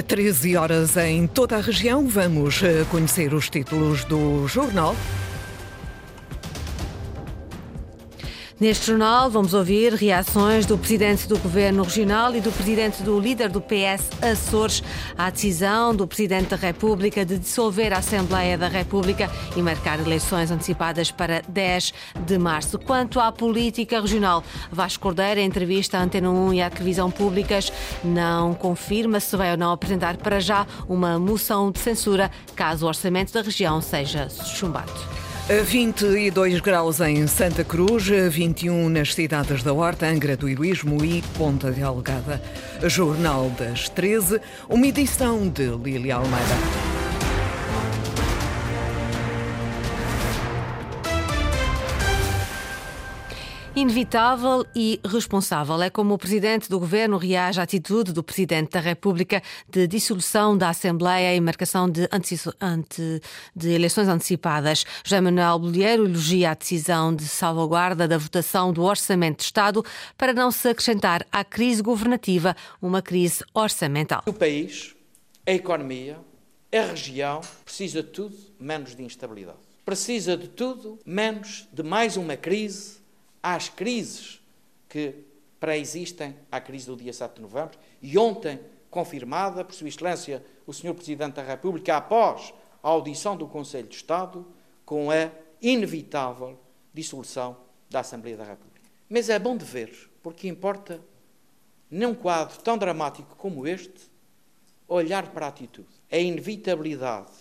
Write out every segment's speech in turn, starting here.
13 horas em toda a região. Vamos eh, conhecer os títulos do jornal. Neste jornal vamos ouvir reações do presidente do Governo Regional e do presidente do líder do PS Açores à decisão do presidente da República de dissolver a Assembleia da República e marcar eleições antecipadas para 10 de março. Quanto à política regional, Vasco Cordeiro, em entrevista à Antena 1 e à Televisão Públicas, não confirma se vai ou não apresentar para já uma moção de censura caso o orçamento da região seja chumbado. 22 graus em Santa Cruz, 21 nas cidades da Horta, Angra do Heroísmo e Ponta Delgada. Jornal das 13, uma edição de Lília Almeida. Inevitável e responsável é como o presidente do governo reage à atitude do presidente da República de dissolução da Assembleia e marcação de, ante, de eleições antecipadas. José Manuel Bolheiro elogia a decisão de salvaguarda da votação do Orçamento de Estado para não se acrescentar à crise governativa uma crise orçamental. O país, a economia, a região precisa de tudo menos de instabilidade. Precisa de tudo menos de mais uma crise às crises que pré-existem à crise do dia 7 de novembro e ontem confirmada por Sua Excelência o Sr. Presidente da República após a audição do Conselho de Estado com a inevitável dissolução da Assembleia da República. Mas é bom de ver, porque importa, num quadro tão dramático como este, olhar para a atitude. A inevitabilidade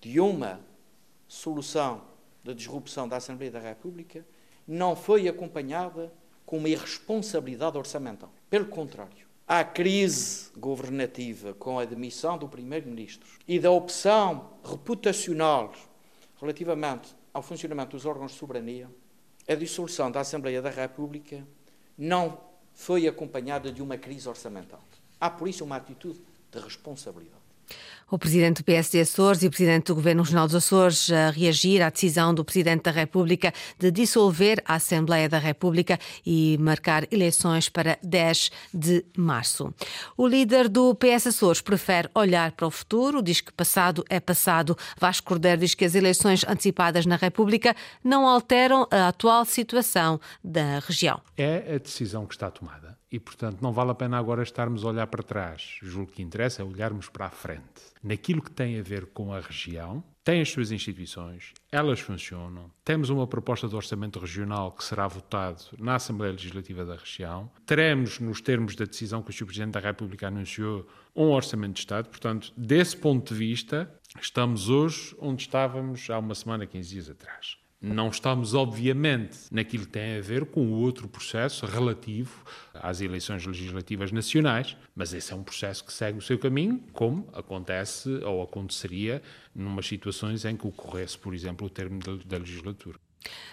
de uma solução de disrupção da Assembleia da República não foi acompanhada com uma irresponsabilidade orçamental. Pelo contrário, a crise governativa com a demissão do Primeiro-Ministro e da opção reputacional relativamente ao funcionamento dos órgãos de soberania, a dissolução da Assembleia da República não foi acompanhada de uma crise orçamental. Há, por isso, uma atitude de responsabilidade. O presidente do PSD Açores e o presidente do Governo Regional dos Açores a reagir à decisão do presidente da República de dissolver a Assembleia da República e marcar eleições para 10 de março. O líder do PS Açores prefere olhar para o futuro, diz que passado é passado. Vasco Cordeiro diz que as eleições antecipadas na República não alteram a atual situação da região. É a decisão que está tomada e, portanto, não vale a pena agora estarmos a olhar para trás. Julgo que interessa é olharmos para a frente. Naquilo que tem a ver com a região, tem as suas instituições, elas funcionam. Temos uma proposta de orçamento regional que será votado na Assembleia Legislativa da região. Teremos, nos termos da decisão que o Sr. Presidente da República anunciou, um orçamento de Estado. Portanto, desse ponto de vista, estamos hoje onde estávamos há uma semana, 15 dias atrás. Não estamos, obviamente, naquilo que tem a ver com o outro processo relativo às eleições legislativas nacionais, mas esse é um processo que segue o seu caminho, como acontece ou aconteceria numas situações em que ocorresse, por exemplo, o termo da legislatura.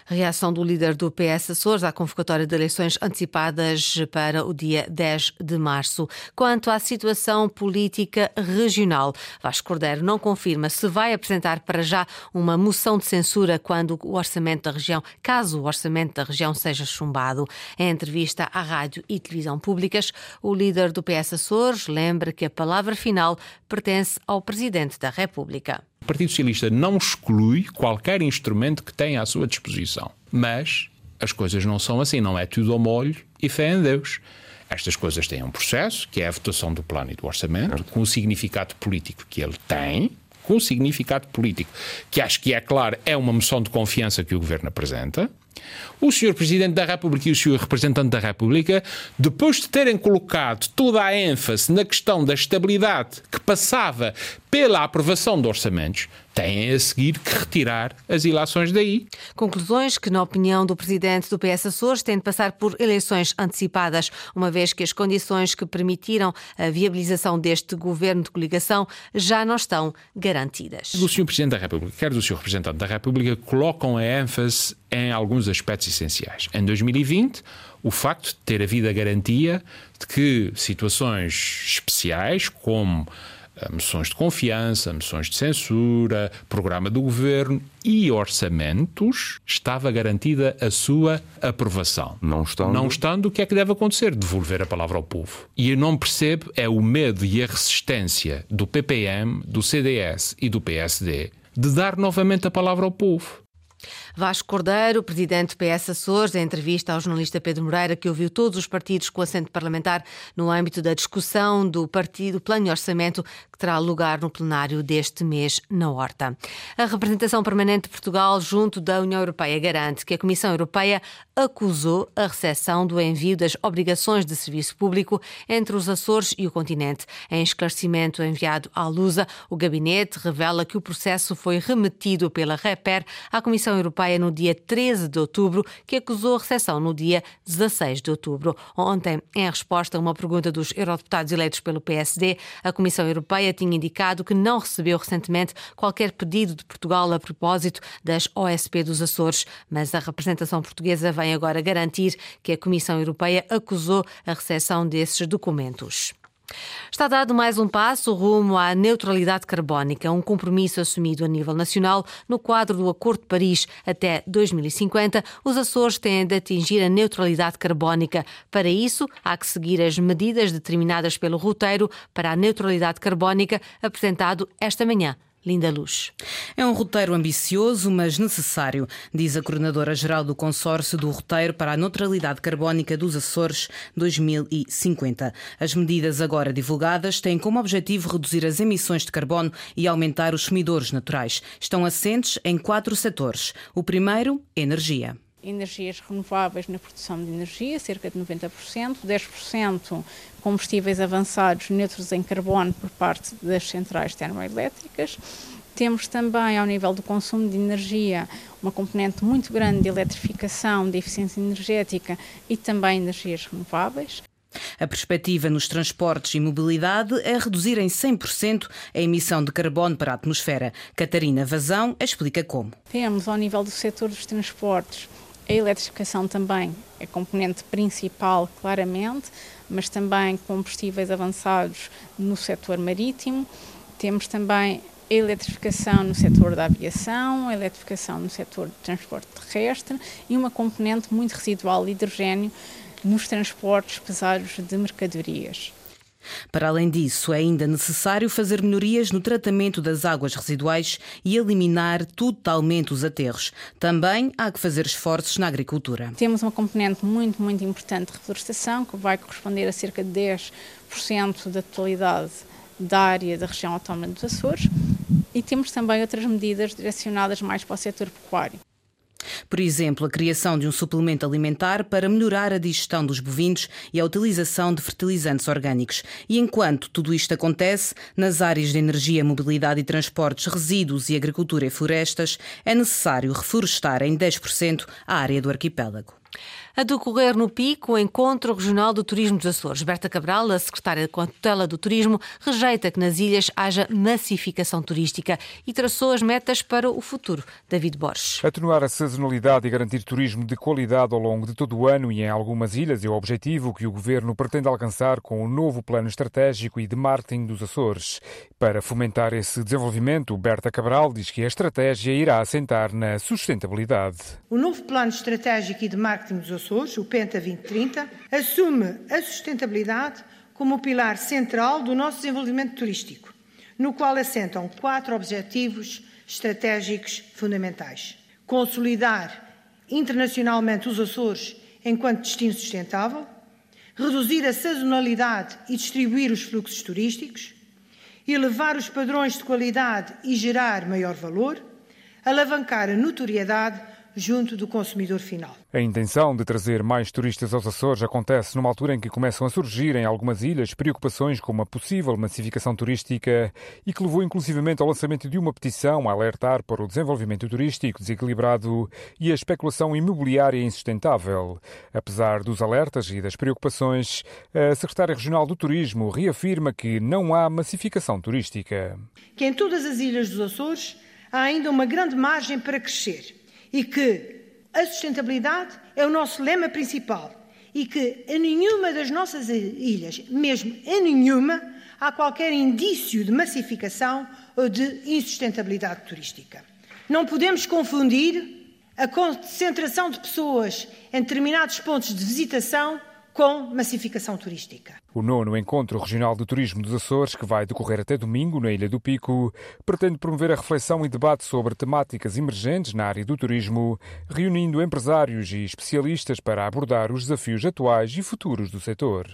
Reação do líder do PS Açores à convocatória de eleições antecipadas para o dia 10 de março. Quanto à situação política regional, Vasco Cordeiro não confirma se vai apresentar para já uma moção de censura quando o orçamento da região, caso o orçamento da região seja chumbado. Em entrevista à rádio e televisão públicas, o líder do PS Açores lembra que a palavra final pertence ao Presidente da República. O Partido Socialista não exclui qualquer instrumento que tenha à sua disposição. Mas as coisas não são assim, não é tudo ao molho e fé em Deus. Estas coisas têm um processo, que é a votação do plano e do orçamento, com o significado político que ele tem, com o significado político, que acho que é claro, é uma moção de confiança que o governo apresenta. O Sr. Presidente da República e o Sr. Representante da República, depois de terem colocado toda a ênfase na questão da estabilidade que passava pela aprovação de orçamentos, têm a seguir que retirar as ilações daí. Conclusões que, na opinião do presidente do PS Açores, têm de passar por eleições antecipadas, uma vez que as condições que permitiram a viabilização deste governo de coligação já não estão garantidas. O Sr. Presidente da República, quer do Sr. Representante da República, colocam a ênfase em alguns aspectos essenciais. Em 2020, o facto de ter havido a garantia de que situações especiais, como moções de confiança, moções de censura, programa do governo e orçamentos, estava garantida a sua aprovação. Não estando? Não estando, o que é que deve acontecer? Devolver a palavra ao povo. E eu não percebo é o medo e a resistência do PPM, do CDS e do PSD de dar novamente a palavra ao povo. Vasco Cordeiro, presidente PS Açores, em entrevista ao jornalista Pedro Moreira, que ouviu todos os partidos com assento parlamentar no âmbito da discussão do partido Plano e Orçamento que terá lugar no plenário deste mês na Horta. A representação permanente de Portugal junto da União Europeia garante que a Comissão Europeia acusou a recessão do envio das obrigações de serviço público entre os Açores e o continente. Em esclarecimento enviado à Lusa, o gabinete revela que o processo foi remetido pela REPER à Comissão Europeia Europeia no dia 13 de outubro, que acusou a recessão no dia 16 de outubro. Ontem, em resposta a uma pergunta dos eurodeputados eleitos pelo PSD, a Comissão Europeia tinha indicado que não recebeu recentemente qualquer pedido de Portugal a propósito das OSP dos Açores, mas a representação portuguesa vem agora garantir que a Comissão Europeia acusou a recepção desses documentos. Está dado mais um passo rumo à neutralidade carbónica, um compromisso assumido a nível nacional no quadro do Acordo de Paris. Até 2050, os Açores têm de atingir a neutralidade carbónica. Para isso, há que seguir as medidas determinadas pelo roteiro para a neutralidade carbónica apresentado esta manhã Linda Luz. É um roteiro ambicioso, mas necessário, diz a coordenadora-geral do consórcio do roteiro para a neutralidade carbónica dos Açores 2050. As medidas agora divulgadas têm como objetivo reduzir as emissões de carbono e aumentar os sumidores naturais. Estão assentes em quatro setores. O primeiro, energia energias renováveis na produção de energia, cerca de 90%, 10% combustíveis avançados neutros em carbono por parte das centrais termoelétricas. Temos também, ao nível do consumo de energia, uma componente muito grande de eletrificação, de eficiência energética e também energias renováveis. A perspectiva nos transportes e mobilidade é reduzir em 100% a emissão de carbono para a atmosfera. Catarina Vazão explica como. Temos, ao nível do setor dos transportes, a eletrificação também é componente principal, claramente, mas também combustíveis avançados no setor marítimo. Temos também a eletrificação no setor da aviação, a eletrificação no setor do transporte terrestre e uma componente muito residual de hidrogênio nos transportes pesados de mercadorias. Para além disso, é ainda necessário fazer melhorias no tratamento das águas residuais e eliminar totalmente os aterros. Também há que fazer esforços na agricultura. Temos uma componente muito, muito importante de reflorestação, que vai corresponder a cerca de 10% da totalidade da área da região autónoma dos Açores. E temos também outras medidas direcionadas mais para o setor pecuário. Por exemplo, a criação de um suplemento alimentar para melhorar a digestão dos bovinos e a utilização de fertilizantes orgânicos. E enquanto tudo isto acontece, nas áreas de energia, mobilidade e transportes, resíduos e agricultura e florestas, é necessário reflorestar em 10% a área do arquipélago. A decorrer no Pico, o Encontro Regional do Turismo dos Açores. Berta Cabral, a secretária de tutela do Turismo, rejeita que nas ilhas haja massificação turística e traçou as metas para o futuro. David Borges. Atenuar a sazonalidade e garantir turismo de qualidade ao longo de todo o ano e em algumas ilhas é o objetivo que o Governo pretende alcançar com o novo Plano Estratégico e de Marketing dos Açores. Para fomentar esse desenvolvimento, Berta Cabral diz que a estratégia irá assentar na sustentabilidade. O novo Plano Estratégico e de Marketing dos Açores Açores, o Penta 2030, assume a sustentabilidade como o pilar central do nosso desenvolvimento turístico, no qual assentam quatro objetivos estratégicos fundamentais: consolidar internacionalmente os Açores enquanto destino sustentável, reduzir a sazonalidade e distribuir os fluxos turísticos, elevar os padrões de qualidade e gerar maior valor, alavancar a notoriedade junto do consumidor final. A intenção de trazer mais turistas aos Açores acontece numa altura em que começam a surgir em algumas ilhas preocupações com uma possível massificação turística e que levou inclusivamente ao lançamento de uma petição a alertar para o desenvolvimento turístico desequilibrado e a especulação imobiliária insustentável. Apesar dos alertas e das preocupações, a secretária regional do Turismo reafirma que não há massificação turística. Que em todas as ilhas dos Açores há ainda uma grande margem para crescer e que a sustentabilidade é o nosso lema principal e que em nenhuma das nossas ilhas, mesmo em nenhuma, há qualquer indício de massificação ou de insustentabilidade turística. Não podemos confundir a concentração de pessoas em determinados pontos de visitação com massificação turística. O nono Encontro Regional de Turismo dos Açores, que vai decorrer até domingo na Ilha do Pico, pretende promover a reflexão e debate sobre temáticas emergentes na área do turismo, reunindo empresários e especialistas para abordar os desafios atuais e futuros do setor.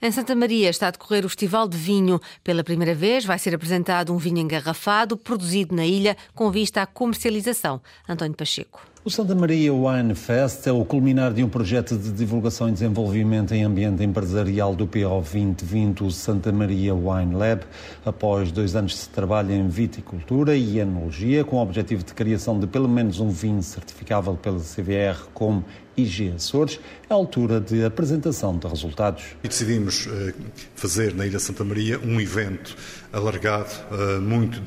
Em Santa Maria está a decorrer o Festival de Vinho. Pela primeira vez vai ser apresentado um vinho engarrafado produzido na ilha com vista à comercialização. António Pacheco. O Santa Maria Wine Fest é o culminar de um projeto de divulgação e desenvolvimento em ambiente empresarial do PO 2020, o Santa Maria Wine Lab, após dois anos de trabalho em viticultura e enologia, com o objetivo de criação de pelo menos um vinho certificável pela CVR como IG Açores, é a altura de apresentação de resultados. E decidimos uh, fazer na Ilha Santa Maria um evento alargado, uh, muito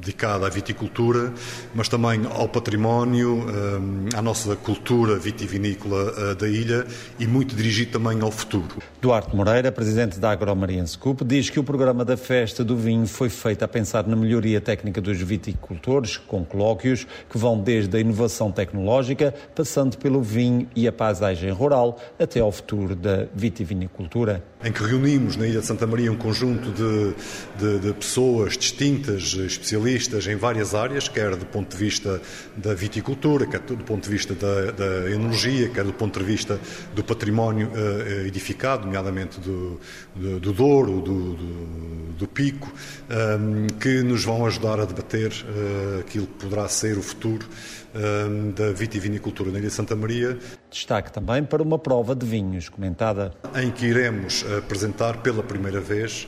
dedicado à viticultura, mas também ao património, uh, à nossa cultura vitivinícola da ilha e muito dirigido também ao futuro. Duarte Moreira, presidente da Agromariense CUP, diz que o programa da Festa do Vinho foi feito a pensar na melhoria técnica dos viticultores, com colóquios que vão desde a inovação tecnológica, passando pelo vinho e a paisagem rural até ao futuro da vitivinicultura. Em que reunimos na Ilha de Santa Maria um conjunto de, de, de pessoas distintas, especialistas em várias áreas, quer do ponto de vista da viticultura, quer do ponto de vista da, da enologia, quer do ponto de vista do património uh, edificado, nomeadamente do, do, do Douro, do, do, do Pico, um, ehm, que nos vão ajudar a debater uh, aquilo que poderá ser o futuro um, ehm, da vitivinicultura na Ilha de Santa Maria. Destaque também para uma prova de vinhos comentada. Em que iremos apresentar pela primeira vez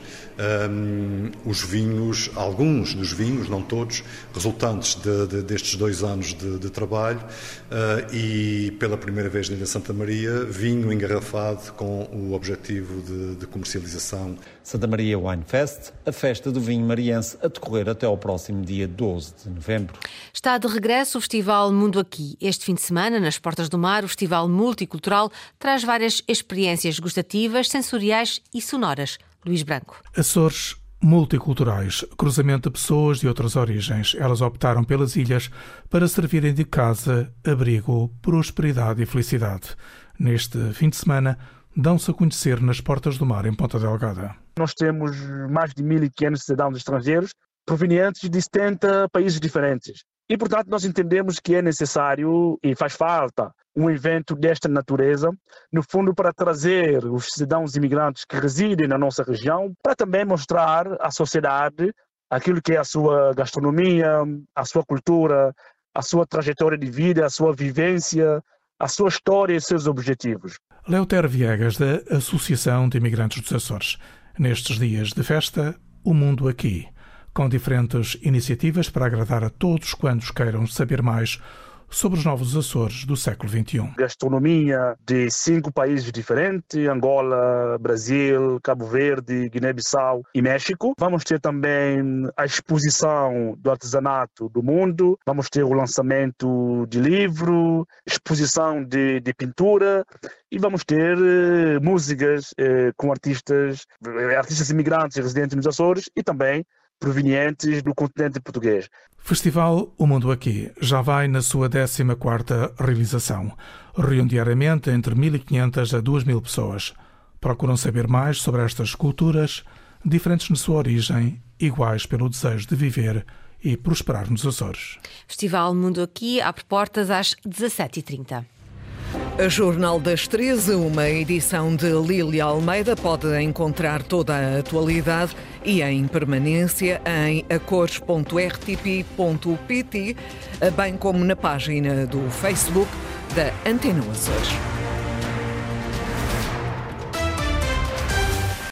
um, os vinhos, alguns dos vinhos, não todos, resultantes de, de, destes dois anos de, de trabalho uh, e pela primeira vez na Ilha Santa Maria, vinho engarrafado com o objetivo de, comercialização. Santa Maria Wine Fest, a festa do vinho mariense, a decorrer até ao próximo dia 12 de novembro. Está de regresso o Festival Mundo Aqui. Este fim de semana, nas Portas do Mar, o Festival Multicultural traz várias experiências gustativas, sensoriais e sonoras. Luís Branco. Açores multiculturais, cruzamento de pessoas de outras origens. Elas optaram pelas ilhas para servirem de casa, abrigo, prosperidade e felicidade. Neste fim de semana, dão-se a conhecer nas Portas do Mar, em Ponta Delgada. Nós temos mais de 1.500 cidadãos estrangeiros provenientes de 70 países diferentes. E, portanto, nós entendemos que é necessário e faz falta um evento desta natureza, no fundo, para trazer os cidadãos imigrantes que residem na nossa região, para também mostrar à sociedade aquilo que é a sua gastronomia, a sua cultura, a sua trajetória de vida, a sua vivência, a sua história e seus objetivos. Leuter Viegas, da Associação de Imigrantes dos Açores. Nestes dias de festa, o mundo aqui com diferentes iniciativas para agradar a todos quantos queiram saber mais sobre os novos Açores do século XXI. Gastronomia de cinco países diferentes: Angola, Brasil, Cabo Verde, Guiné-Bissau e México. Vamos ter também a exposição do artesanato do mundo, vamos ter o lançamento de livro, exposição de, de pintura e vamos ter uh, músicas uh, com artistas, artistas imigrantes residentes nos Açores e também provenientes do continente português. Festival O Mundo Aqui já vai na sua 14ª realização. Reúne diariamente entre 1.500 a 2.000 pessoas. Procuram saber mais sobre estas culturas, diferentes na sua origem, iguais pelo desejo de viver e prosperar nos Açores. Festival Mundo Aqui abre portas às 17h30. A Jornal das 13, uma edição de Lília Almeida, pode encontrar toda a atualidade e em permanência em acores.rtp.pt, bem como na página do Facebook da Antena Açores.